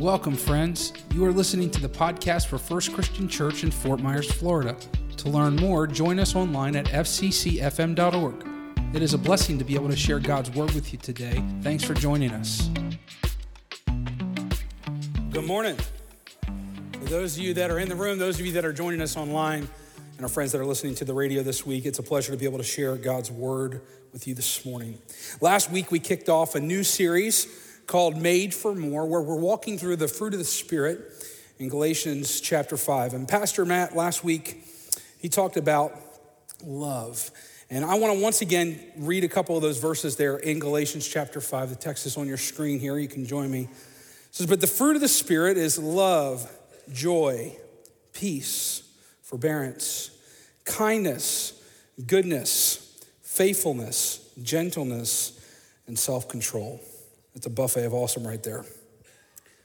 Welcome, friends. You are listening to the podcast for First Christian Church in Fort Myers, Florida. To learn more, join us online at fccfm.org. It is a blessing to be able to share God's word with you today. Thanks for joining us. Good morning. For those of you that are in the room, those of you that are joining us online, and our friends that are listening to the radio this week, it's a pleasure to be able to share God's word with you this morning. Last week, we kicked off a new series called Made for More, where we're walking through the fruit of the Spirit in Galatians chapter 5. And Pastor Matt last week, he talked about love. And I want to once again read a couple of those verses there in Galatians chapter 5. The text is on your screen here. You can join me. It says, But the fruit of the Spirit is love, joy, peace, forbearance, kindness, goodness, faithfulness, gentleness, and self control. It's a buffet of awesome right there.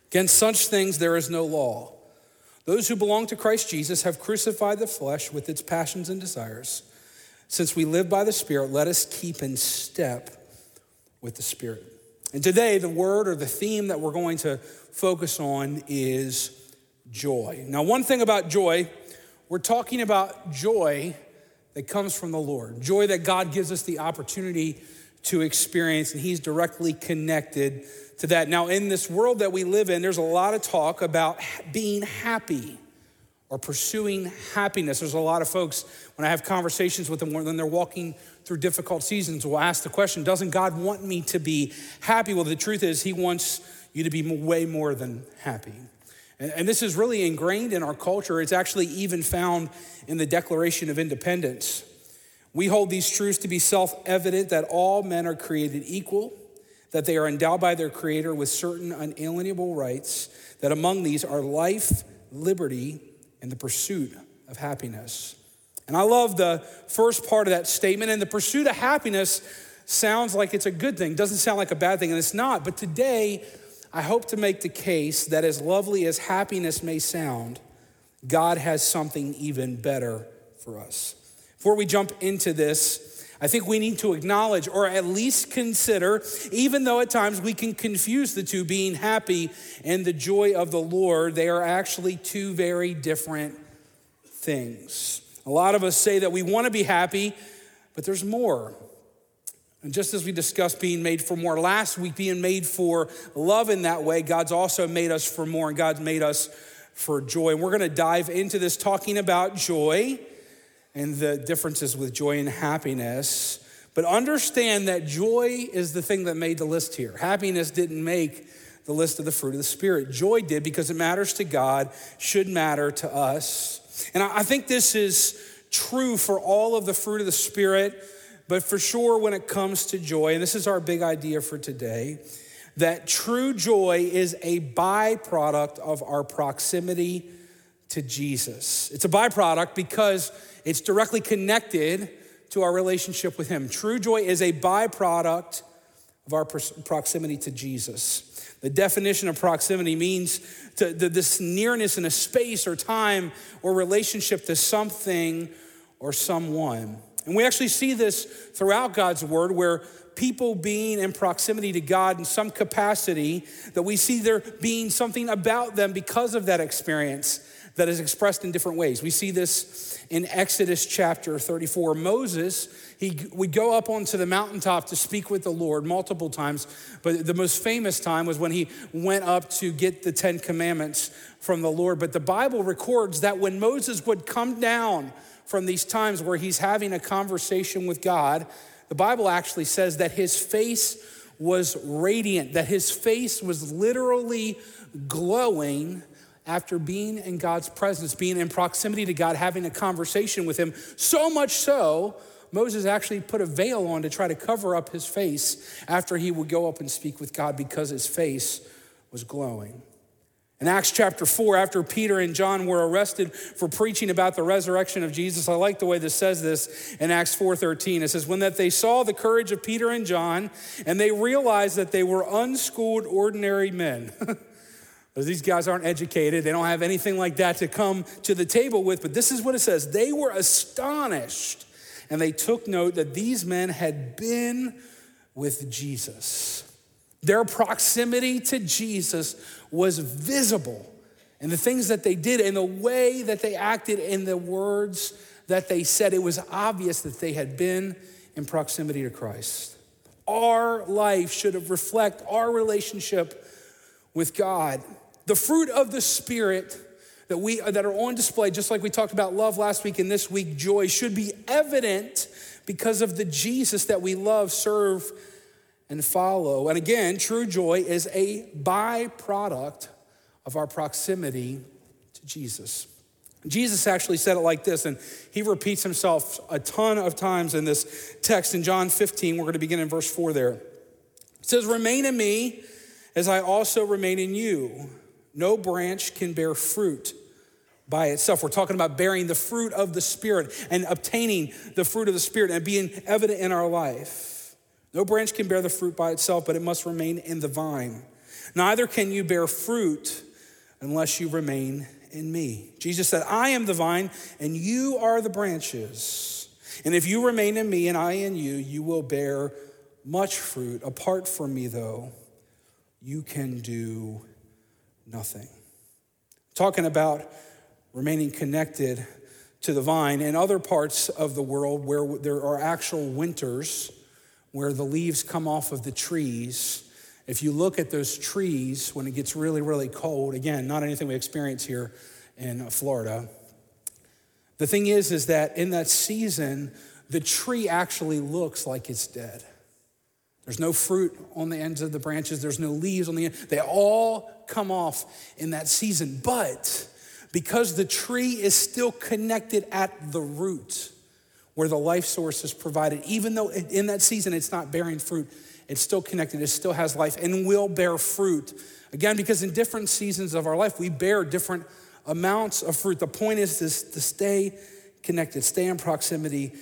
Against such things there is no law. Those who belong to Christ Jesus have crucified the flesh with its passions and desires. Since we live by the Spirit, let us keep in step with the Spirit. And today, the word or the theme that we're going to focus on is joy. Now, one thing about joy, we're talking about joy that comes from the Lord, joy that God gives us the opportunity to experience, and He's directly connected to that. Now, in this world that we live in, there's a lot of talk about being happy or pursuing happiness. There's a lot of folks, when I have conversations with them, when they're walking through difficult seasons, will ask the question Doesn't God want me to be happy? Well, the truth is, He wants you to be way more than happy. And, this is really ingrained in our culture. It's actually even found in the Declaration of Independence. We hold these truths to be self evident that all men are created equal, that they are endowed by their Creator with certain unalienable rights, that among these are life, liberty, and the pursuit of happiness. And I love the first part of that statement. And the pursuit of happiness sounds like it's a good thing, doesn't sound like a bad thing, and it's not. But today, I hope to make the case that as lovely as happiness may sound, God has something even better for us. Before we jump into this, I think we need to acknowledge or at least consider, even though at times we can confuse the two, being happy and the joy of the Lord, they are actually two very different things. A lot of us say that we want to be happy, but there's more. And just as we discussed being made for more last week, being made for love in that way, God's also made us for more, and God's made us for joy. And we're going to dive into this talking about joy and the differences with joy and happiness. But understand that joy is the thing that made the list here. Happiness didn't make the list of the fruit of the Spirit. Joy did because it matters to God, should matter to us. And I think this is true for all of the fruit of the Spirit, but for sure when it comes to joy, and this is our big idea for today, that true joy is a byproduct of our proximity to Jesus. It's a byproduct because it's directly connected to our relationship with Him. True joy is a byproduct of our proximity to Jesus. The definition of proximity means to, to this nearness in a space or time or relationship to something or someone. And we actually see this throughout God's word where people being in proximity to God in some capacity, that we see there being something about them because of that experience that is expressed in different ways. We see this in Exodus chapter 34. Moses, he would go up onto the mountaintop to speak with the Lord multiple times, but the most famous time was when he went up to get the Ten Commandments from the Lord. But the Bible records that when Moses would come down from these times where he's having a conversation with God, the Bible actually says that his face was radiant, that his face was literally glowing after being in God's presence, being in proximity to God, having a conversation with Him. So much so, Moses actually put a veil on to try to cover up his face after he would go up and speak with God because his face was glowing. In Acts chapter 4, after Peter and John were arrested for preaching about the resurrection of Jesus, I like the way this says this in Acts 4:13. It says, When that they saw the courage of Peter and John, and they realized that they were unschooled, ordinary men. These guys aren't educated. They don't have anything like that to come to the table with. But this is what it says They were astonished, and they took note that these men had been with Jesus. Their proximity to Jesus was visible in the things that they did, in the way that they acted, in the words that they said. It was obvious that they had been in proximity to Christ. Our life should have reflect our relationship with God. The fruit of the Spirit that we uh, that are on display, just like we talked about love last week and this week, joy should be evident because of the Jesus that we love, serve, and follow. And again, true joy is a byproduct of our proximity to Jesus. Jesus actually said it like this, and he repeats himself a ton of times in this text in John 15. We're going to begin in verse 4 there. It says, Remain in me as I also remain in you. No branch can bear fruit by itself. We're talking about bearing the fruit of the Spirit and obtaining the fruit of the Spirit and being evident in our life. No branch can bear the fruit by itself, but it must remain in the vine. Neither can you bear fruit unless you remain in me. Jesus said, I am the vine, and you are the branches. And if you remain in me and I in you, you will bear much fruit. Apart from me, though, you can do nothing. Talking about remaining connected to the vine. In other parts of the world where there are actual winters, where the leaves come off of the trees, if you look at those trees when it gets really, really cold, again, not anything we experience here in Florida. The thing is, is that in that season, the tree actually looks like it's dead. There's no fruit on the ends of the branches, there's no leaves on the end. They all come off in that season. But because the tree is still connected at the root where the life source is provided, even though in that season it's not bearing fruit, it's still connected, it still has life and will bear fruit. Again, because in different seasons of our life, we bear different amounts of fruit. The point is to, stay connected, stay in proximity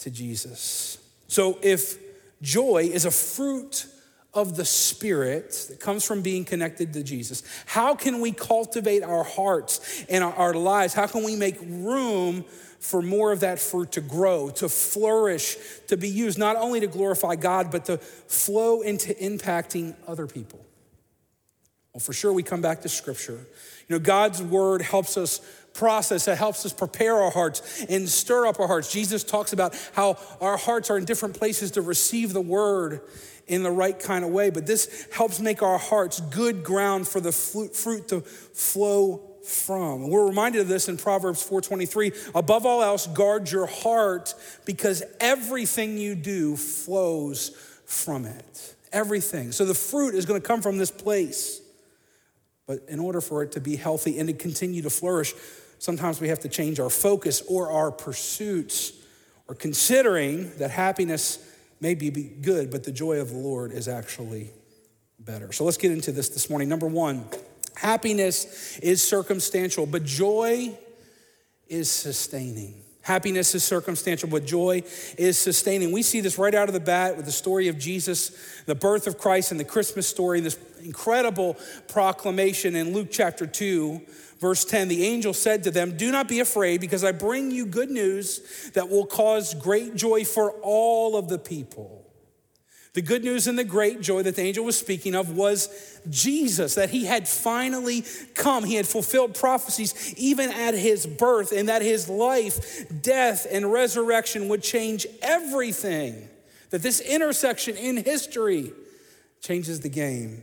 to Jesus. So if joy is a fruit of the Spirit that comes from being connected to Jesus. How can we cultivate our hearts and our, lives? How can we make room for more of that fruit to grow, to flourish, to be used not only to glorify God, but to flow into impacting other people? Well, for sure, we come back to Scripture. You know, God's Word helps us process that helps us prepare our hearts and stir up our hearts. Jesus talks about how our hearts are in different places to receive the word in the right kind of way. But this helps make our hearts good ground for the fruit to flow from. We're reminded of this in Proverbs 4:23. Above all else, guard your heart because everything you do flows from it. Everything. So the fruit is going to come from this place. But in order for it to be healthy and to continue to flourish, sometimes we have to change our focus or our pursuits or considering that happiness may be good, but the joy of the Lord is actually better. So let's get into this this morning. Number one, happiness is circumstantial, but joy is sustaining. Happiness is circumstantial, but joy is sustaining. We see this right out of the bat with the story of Jesus, the birth of Christ, and the Christmas story, this incredible proclamation in Luke chapter 2, verse 10. The angel said to them, Do not be afraid, because I bring you good news that will cause great joy for all of the people. The good news and the great joy that the angel was speaking of was Jesus, that he had finally come. He had fulfilled prophecies even at his birth, and that his life, death, and resurrection would change everything. That this intersection in history changes the game.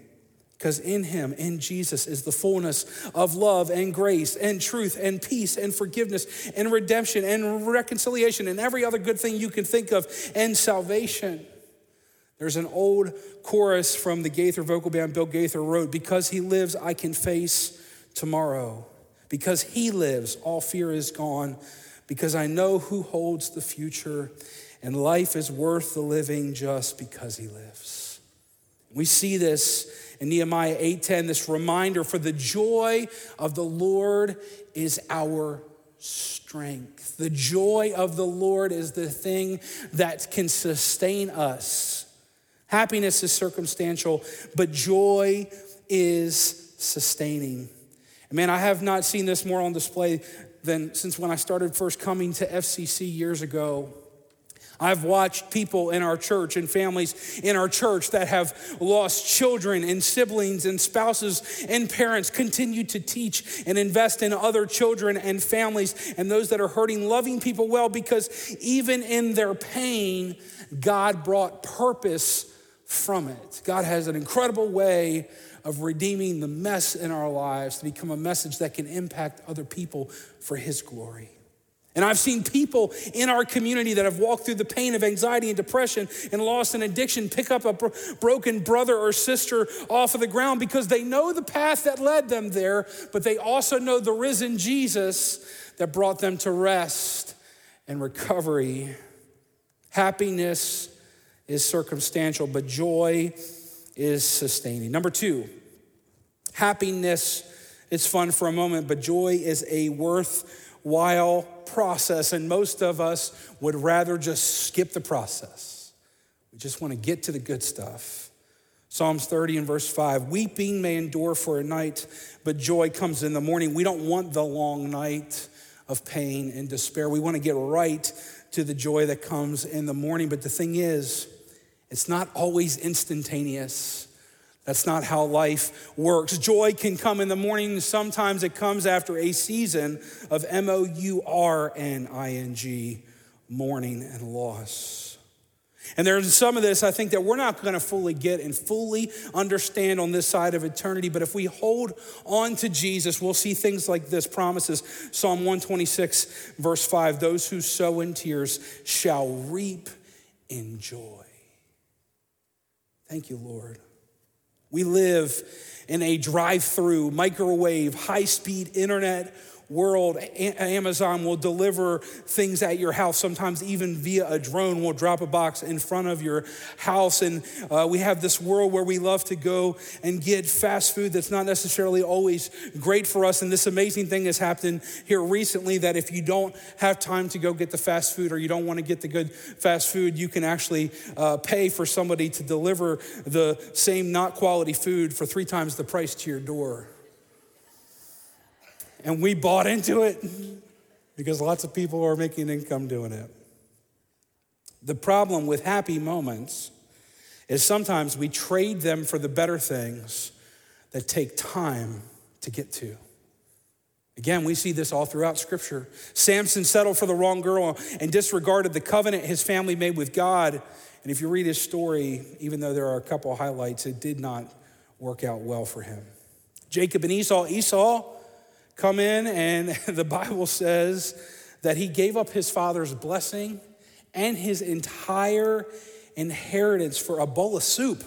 Because in him, in Jesus, is the fullness of love and grace and truth and peace and forgiveness and redemption and reconciliation and every other good thing you can think of and salvation. There's an old chorus from the Gaither vocal band Bill Gaither wrote Because he lives, I can face tomorrow. Because he lives, all fear is gone. Because I know who holds the future, and life is worth the living just because he lives. We see this in Nehemiah 8:10 this reminder for the joy of the Lord is our strength. The joy of the Lord is the thing that can sustain us Happiness is circumstantial, but joy is sustaining. Man, I have not seen this more on display than since when I started first coming to FCC years ago. I've watched people in our church and families in our church that have lost children and siblings and spouses and parents continue to teach and invest in other children and families and those that are hurting, loving people well because even in their pain, God brought purpose from it. God has an incredible way of redeeming the mess in our lives to become a message that can impact other people for His glory. And I've seen people in our community that have walked through the pain of anxiety and depression and loss and addiction pick up a bro- broken brother or sister off of the ground because they know the path that led them there, but they also know the risen Jesus that brought them to rest and recovery. Happiness is circumstantial, but joy is sustaining. Number two, happiness is fun for a moment, but joy is a worthwhile process, and most of us would rather just skip the process. We just want to get to the good stuff. Psalms 30 and verse 5 Weeping may endure for a night, but joy comes in the morning. We don't want the long night of pain and despair. We want to get right to the joy that comes in the morning. But the thing is, it's not always instantaneous. That's not how life works. Joy can come in the morning. Sometimes it comes after a season of M O U R N I N G, mourning and loss. And there's some of this I think that we're not going to fully get and fully understand on this side of eternity. But if we hold on to Jesus, we'll see things like this promises Psalm 126, verse 5 Those who sow in tears shall reap in joy. Thank you, Lord. We live in a drive through, microwave, high speed internet world, Amazon will deliver things at your house, sometimes even via a drone will drop a box in front of your house. And uh, we have this world where we love to go and get fast food that's not necessarily always great for us. And this amazing thing has happened here recently that if you don't have time to go get the fast food or you don't want to get the good fast food, you can actually uh, pay for somebody to deliver the same not quality food for three times the price to your door. And we bought into it because lots of people are making income doing it. The problem with happy moments is sometimes we trade them for the better things that take time to get to. Again, we see this all throughout Scripture. Samson settled for the wrong girl and disregarded the covenant his family made with God. And if you read his story, even though there are a couple highlights, it did not work out well for him. Jacob and Esau, Esau come in, and the Bible says that he gave up his father's blessing and his entire inheritance for a bowl of soup.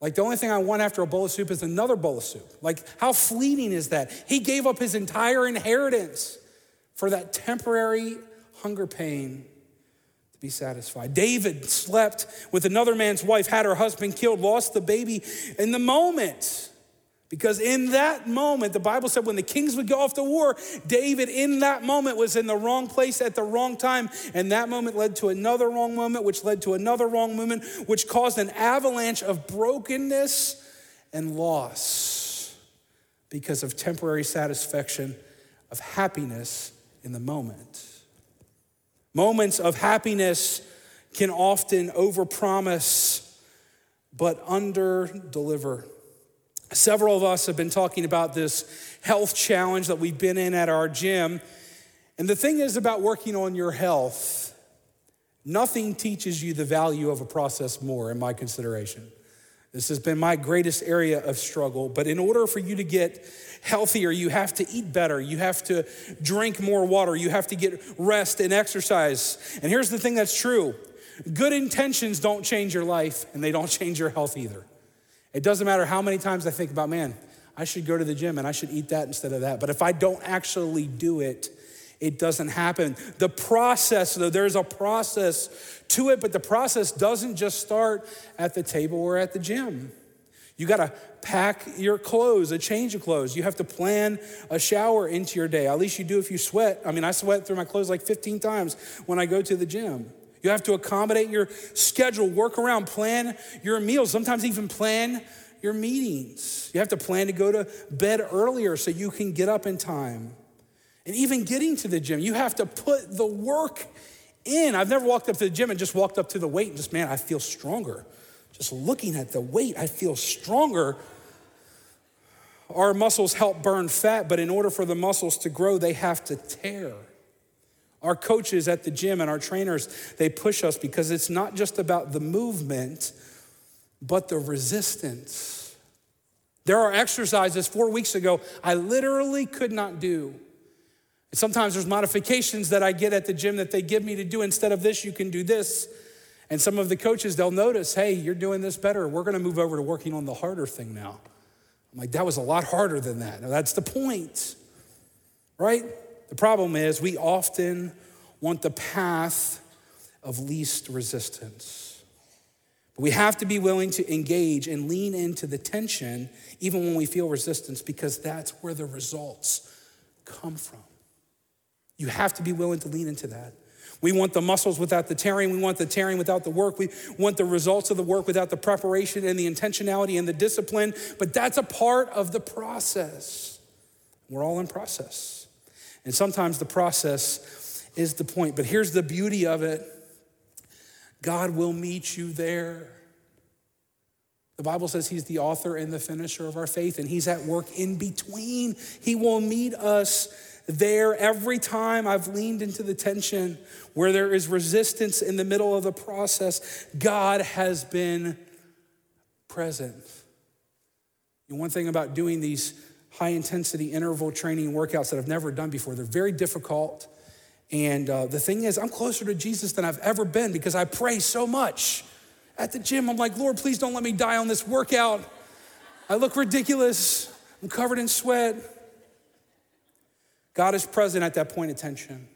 Like, the only thing I want after a bowl of soup is another bowl of soup. Like, how fleeting is that? He gave up his entire inheritance for that temporary hunger pain to be satisfied. David slept with another man's wife, had her husband killed, lost the baby in the moment. Because in that moment, the Bible said when the kings would go off to war, David in that moment was in the wrong place at the wrong time. And that moment led to another wrong moment, which led to another wrong moment, which caused an avalanche of brokenness and loss because of temporary satisfaction of happiness in the moment. Moments of happiness can often overpromise but underdeliver. Several of us have been talking about this health challenge that we've been in at our gym. And the thing is about working on your health, nothing teaches you the value of a process more, in my consideration. This has been my greatest area of struggle. But in order for you to get healthier, you have to eat better. You have to drink more water. You have to get rest and exercise. And here's the thing that's true good intentions don't change your life, and they don't change your health either. It doesn't matter how many times I think about, man, I should go to the gym and I should eat that instead of that. But if I don't actually do it, it doesn't happen. The process, though, there's a process to it, but the process doesn't just start at the table or at the gym. You got to pack your clothes, a change of clothes. You have to plan a shower into your day. At least you do if you sweat. I mean, I sweat through my clothes like 15 times when I go to the gym. You have to accommodate your schedule, work around, plan your meals, sometimes even plan your meetings. You have to plan to go to bed earlier so you can get up in time. And even getting to the gym, you have to put the work in. I've never walked up to the gym and just walked up to the weight and just, man, I feel stronger. Just looking at the weight, I feel stronger. Our muscles help burn fat, but in order for the muscles to grow, they have to tear. Our coaches at the gym and our trainers, they push us because it's not just about the movement, but the resistance. There are exercises four weeks ago I literally could not do. Sometimes there's modifications that I get at the gym that they give me to do. Instead of this, you can do this. And some of the coaches, they'll notice, hey, you're doing this better. We're going to move over to working on the harder thing now. I'm like, that was a lot harder than that. Now, that's the point, right? The problem is we often want the path of least resistance. But we have to be willing to engage and lean into the tension even when we feel resistance because that's where the results come from. You have to be willing to lean into that. We want the muscles without the tearing. We want the tearing without the work. We want the results of the work without the preparation and the intentionality and the discipline. But that's a part of the process. We're all in process. And sometimes the process is the point. But here's the beauty of it God will meet you there. The Bible says He's the author and the finisher of our faith, and He's at work in between. He will meet us there every time I've leaned into the tension where there is resistance in the middle of the process, God has been present. One thing about doing these high intensity interval training workouts that I've never done before, they're very difficult. And uh, the thing is, I'm closer to Jesus than I've ever been because I pray so much. At the gym, I'm like, Lord, please don't let me die on this workout. I look ridiculous. I'm covered in sweat. God is present at that point of tension.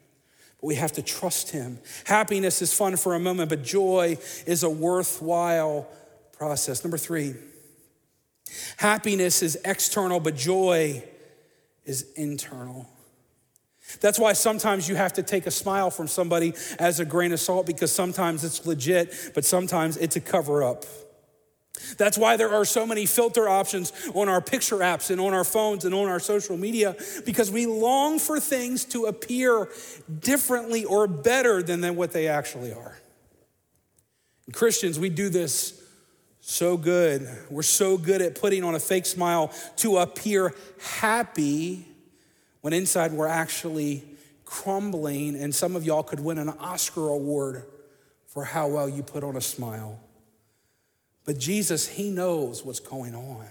But we have to trust Him. Happiness is fun for a moment, but joy is a worthwhile process. Number three, happiness is external, but joy is internal. That's why sometimes you have to take a smile from somebody as a grain of salt because sometimes it's legit, but sometimes it's a cover up. That's why there are so many filter options on our picture apps and on our phones and on our social media because we long for things to appear differently or better than, than what they actually are. And Christians, we do this so good. We're so good at putting on a fake smile to appear happy when inside we're actually crumbling. And some of y'all could win an Oscar award for how well you put on a smile. But Jesus, He knows what's going on.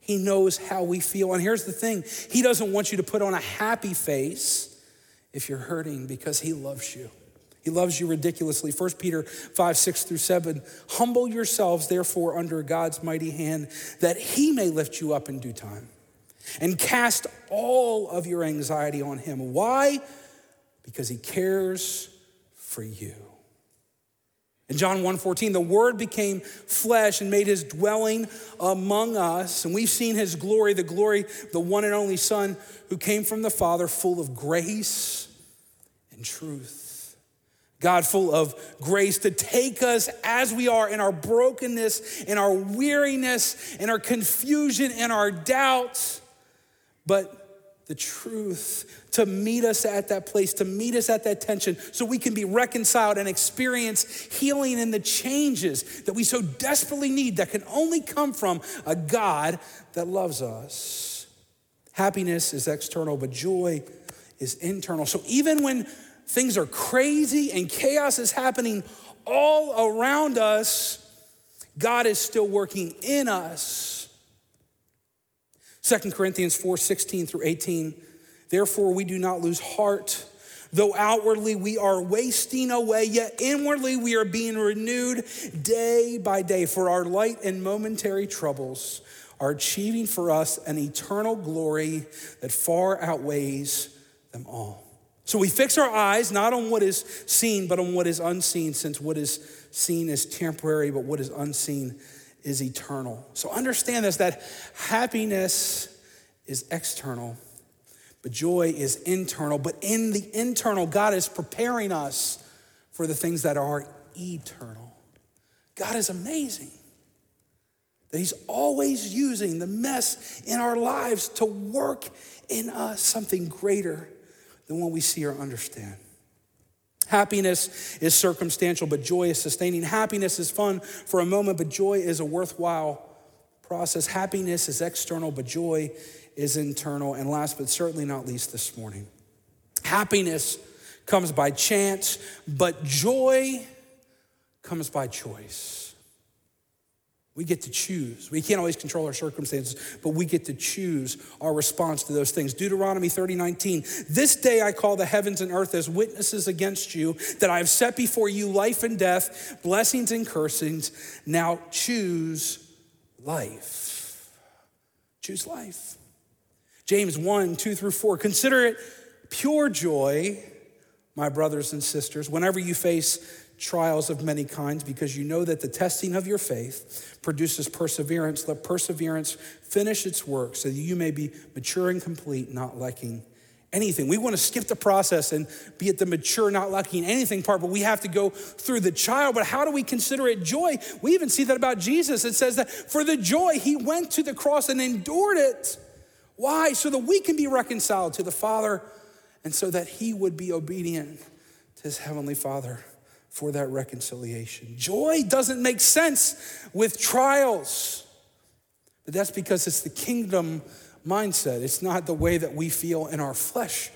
He knows how we feel. And here's the thing He doesn't want you to put on a happy face if you're hurting because He loves you. He loves you ridiculously. 1 Peter 5, 6 through 7. Humble yourselves, therefore, under God's mighty hand, that He may lift you up in due time. And cast all of your anxiety on Him. Why? Because He cares for you. In John 1:14, the word became flesh and made his dwelling among us, and we've seen his glory, the glory, the one and only Son who came from the Father, full of grace and truth. God, full of grace to take us as we are in our brokenness, in our weariness, in our confusion, in our doubts, but the truth to meet us at that place, to meet us at that tension, so we can be reconciled and experience healing and the changes that we so desperately need that can only come from a God that loves us. Happiness is external, but joy is internal. So even when things are crazy and chaos is happening all around us, God is still working in us 2 Corinthians 4 16 through 18. Therefore, we do not lose heart. Though outwardly we are wasting away, yet inwardly we are being renewed day by day. For our light and momentary troubles are achieving for us an eternal glory that far outweighs them all. So we fix our eyes not on what is seen, but on what is unseen, since what is seen is temporary, but what is unseen is eternal. So understand this that happiness is external, but joy is internal. But in the internal, God is preparing us for the things that are eternal. God is amazing. That He's always using the mess in our lives to work in us something greater than what we see or understand. Happiness is circumstantial, but joy is sustaining. Happiness is fun for a moment, but joy is a worthwhile process. Happiness is external, but joy is internal. And last but certainly not least this morning, happiness comes by chance, but joy comes by choice. We get to choose. We can't always control our circumstances, but we get to choose our response to those things. Deuteronomy 30, 19. This day I call the heavens and earth as witnesses against you that I have set before you life and death, blessings and cursings. Now choose life. Choose life. James 1, 2 through 4. Consider it pure joy, my brothers and sisters, whenever you face trials of many kinds because you know that the testing of your faith produces perseverance. Let perseverance finish its work so that you may be mature and complete, not lacking anything. We want to skip the process and be at the mature, not lacking anything part, but we have to go through the trial. But how do we consider it joy? We even see that about Jesus. It says that for the joy, he went to the cross and endured it. Why? So that we can be reconciled to the Father and so that he would be obedient to his heavenly Father for that reconciliation. Joy doesn't make sense with trials, but that's because it's the kingdom mindset. It's not the way that we feel in our flesh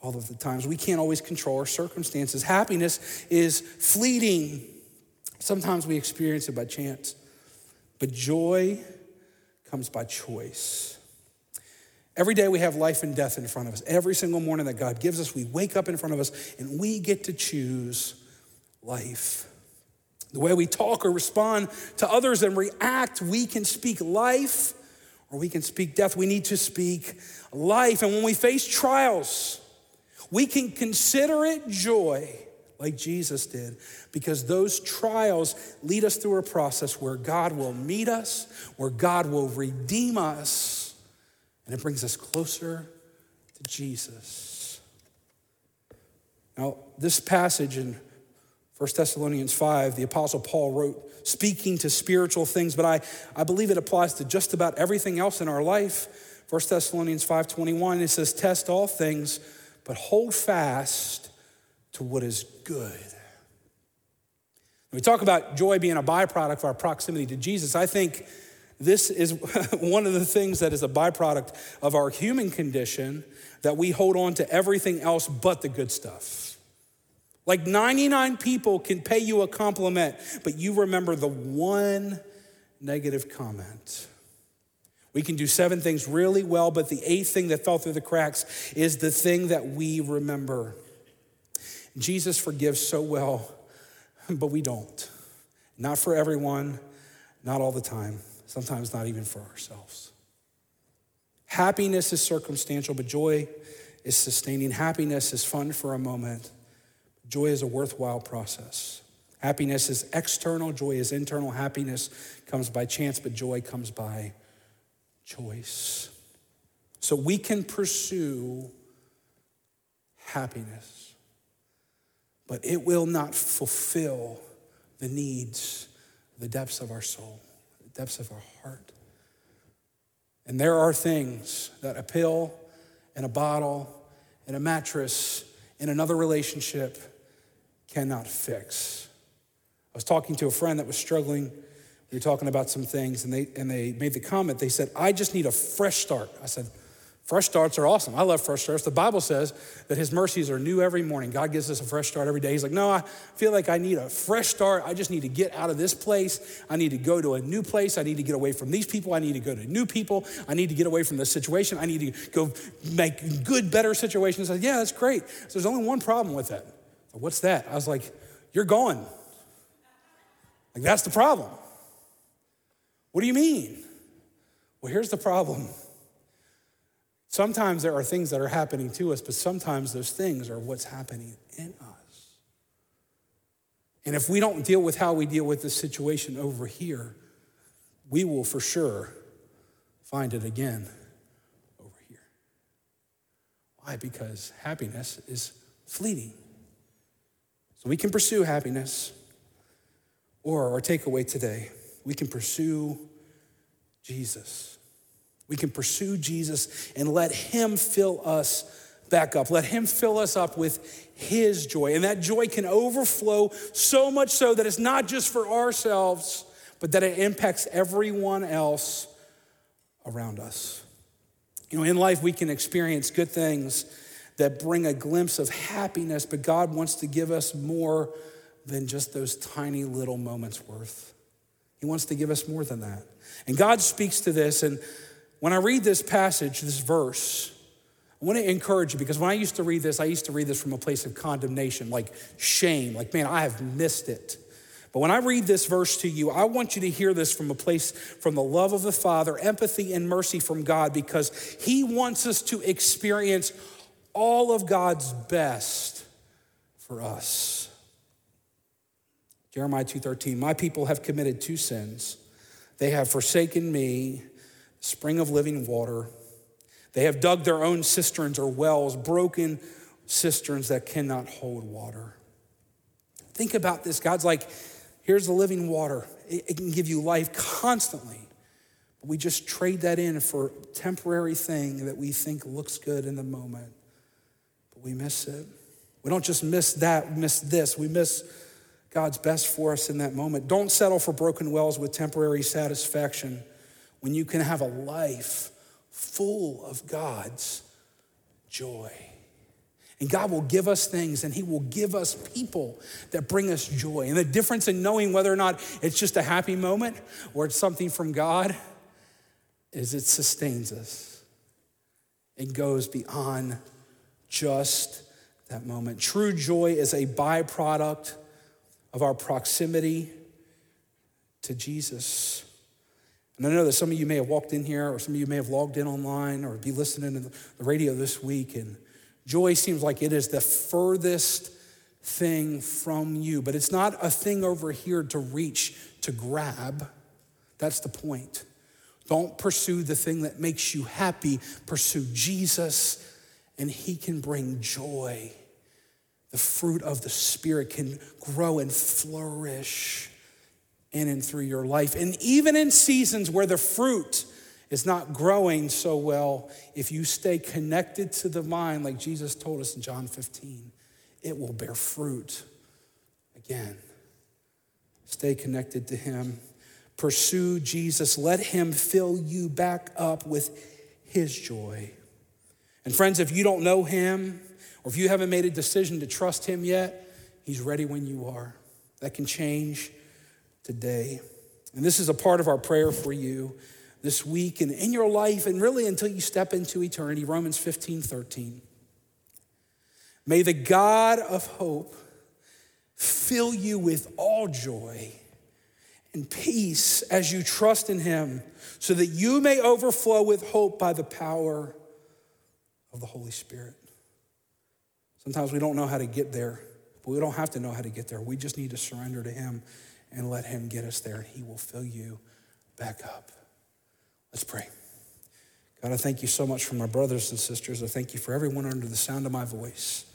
all of the times. We can't always control our circumstances. Happiness is fleeting. Sometimes we experience it by chance, but joy comes by choice. Every day we have life and death in front of us. Every single morning that God gives us, we wake up in front of us and we get to choose life. The way we talk or respond to others and react, we can speak life or we can speak death. We need to speak life. And when we face trials, we can consider it joy like Jesus did, because those trials lead us through a process where God will meet us, where God will redeem us, and it brings us closer to Jesus. Now, this passage in 1 Thessalonians 5, the Apostle Paul wrote, speaking to spiritual things, but I, I believe it applies to just about everything else in our life. 1 Thessalonians 5.21, it says, test all things, but hold fast to what is good. When we talk about joy being a byproduct of our proximity to Jesus, I think this is one of the things that is a byproduct of our human condition that we hold on to everything else but the good stuff. Like 99 people can pay you a compliment, but you remember the one negative comment. We can do seven things really well, but the eighth thing that fell through the cracks is the thing that we remember. Jesus forgives so well, but we don't. Not for everyone, not all the time, sometimes not even for ourselves. Happiness is circumstantial, but joy is sustaining. Happiness is fun for a moment, Joy is a worthwhile process. Happiness is external, joy is internal. Happiness comes by chance, but joy comes by choice. So we can pursue happiness, but it will not fulfill the needs, the depths of our soul, depths of our heart. And there are things that a pill and a bottle and a mattress and another relationship cannot fix. I was talking to a friend that was struggling. We were talking about some things, and they, and they made the comment, they said, I just need a fresh start. I said, Fresh starts are awesome. I love fresh starts. The Bible says that His mercies are new every morning. God gives us a fresh start every day. He's like, No, I feel like I need a fresh start. I just need to get out of this place. I need to go to a new place. I need to get away from these people. I need to go to new people. I need to get away from this situation. I need to go make good, better situations. I said, Yeah, that's great. So there's only one problem with that. What's that? I was like, You're going. Like, that's the problem. What do you mean? Well, here's the problem. Sometimes there are things that are happening to us, but sometimes those things are what's happening in us. And if we don't deal with how we deal with this situation over here, we will for sure find it again over here. Why? Because happiness is fleeting. So we can pursue happiness, or our takeaway today, we can pursue Jesus. We can pursue Jesus and let Him fill us back up. Let Him fill us up with His joy. And that joy can overflow so much so that it's not just for ourselves, but that it impacts everyone else around us. You know, in life, we can experience good things that bring a glimpse of happiness, but God wants to give us more than just those tiny little moments worth. He wants to give us more than that. And God speaks to this. And when I read this passage, this verse, I want to encourage you because when I used to read this, I used to read this from a place of condemnation, like shame, like, man, I have missed it. But when I read this verse to you, I want you to hear this from a place from the love of the Father, empathy and mercy from God, because He wants us to experience all of God's best for us. Jeremiah 2:13 My people have committed two sins. They have forsaken me, spring of living water. They have dug their own cisterns or wells, broken cisterns that cannot hold water. Think about this. God's like, here's the living water. It, can give you life constantly. We just trade that in for a temporary thing that we think looks good in the moment. But we miss it. We don't just miss that, we miss this. We miss God's best for us in that moment. Don't settle for broken wells with temporary satisfaction when you can have a life full of God's joy. And God will give us things and He will give us people that bring us joy. And the difference in knowing whether or not it's just a happy moment or it's something from God is it sustains us. It goes beyond just that moment. True joy is a byproduct of our proximity to Jesus. And I know that some of you may have walked in here, or some of you may have logged in online, or be listening to the radio this week, and joy seems like it is the furthest thing from you. But it's not a thing over here to reach, to grab. That's the point. Don't pursue the thing that makes you happy, pursue Jesus, and He can bring joy the fruit of the Spirit can grow and flourish in and through your life. And even in seasons where the fruit is not growing so well, if you stay connected to the vine, like Jesus told us in John 15, it will bear fruit again. Stay connected to Him. Pursue Jesus. Let Him fill you back up with His joy. And friends, if you don't know Him, or if you haven't made a decision to trust Him yet, He's ready when you are. That can change today. And this is a part of our prayer for you this week and in your life, and really until you step into eternity. Romans 15 13. May the God of hope fill you with all joy and peace as you trust in Him, so that you may overflow with hope by the power of the Holy Spirit. Sometimes we don't know how to get there, but we don't have to know how to get there. We just need to surrender to Him and let Him get us there, and He will fill you back up. Let's pray. God, I thank you so much for my brothers and sisters. I thank you for everyone under the sound of my voice.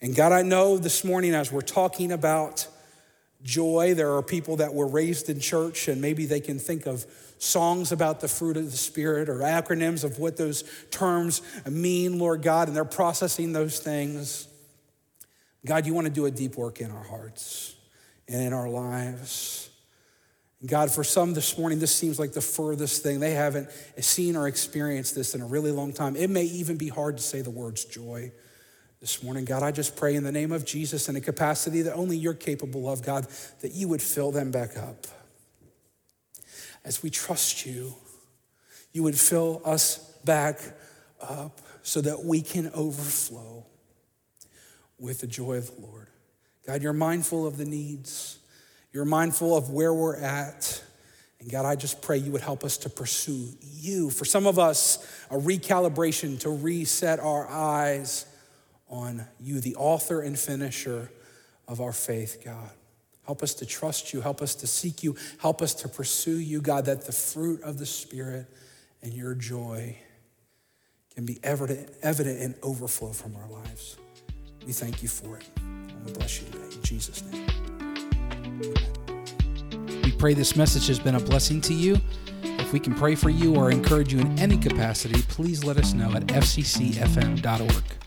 And God, I know this morning as we're talking about joy, there are people that were raised in church and maybe they can think of songs about the fruit of the Spirit or acronyms of what those terms mean, Lord God, and they're processing those things. God, you want to do a deep work in our hearts and in our lives. God, for some this morning, this seems like the furthest thing. They haven't seen or experienced this in a really long time. It may even be hard to say the words joy this morning. God, I just pray in the name of Jesus in a capacity that only you're capable of, God, that you would fill them back up as we trust you, you would fill us back up so that we can overflow with the joy of the Lord. God, you're mindful of the needs, you're mindful of where we're at. And God, I just pray you would help us to pursue you. For some of us, a recalibration to reset our eyes on you, the author and finisher of our faith, God. Help us to trust you. Help us to seek you. Help us to pursue you, God, that the fruit of the Spirit and your joy can be evident, evident and overflow from our lives. We thank you for it. We bless you today. In Jesus' name. We pray this message has been a blessing to you. If we can pray for you or encourage you in any capacity, please let us know at fccfm.org.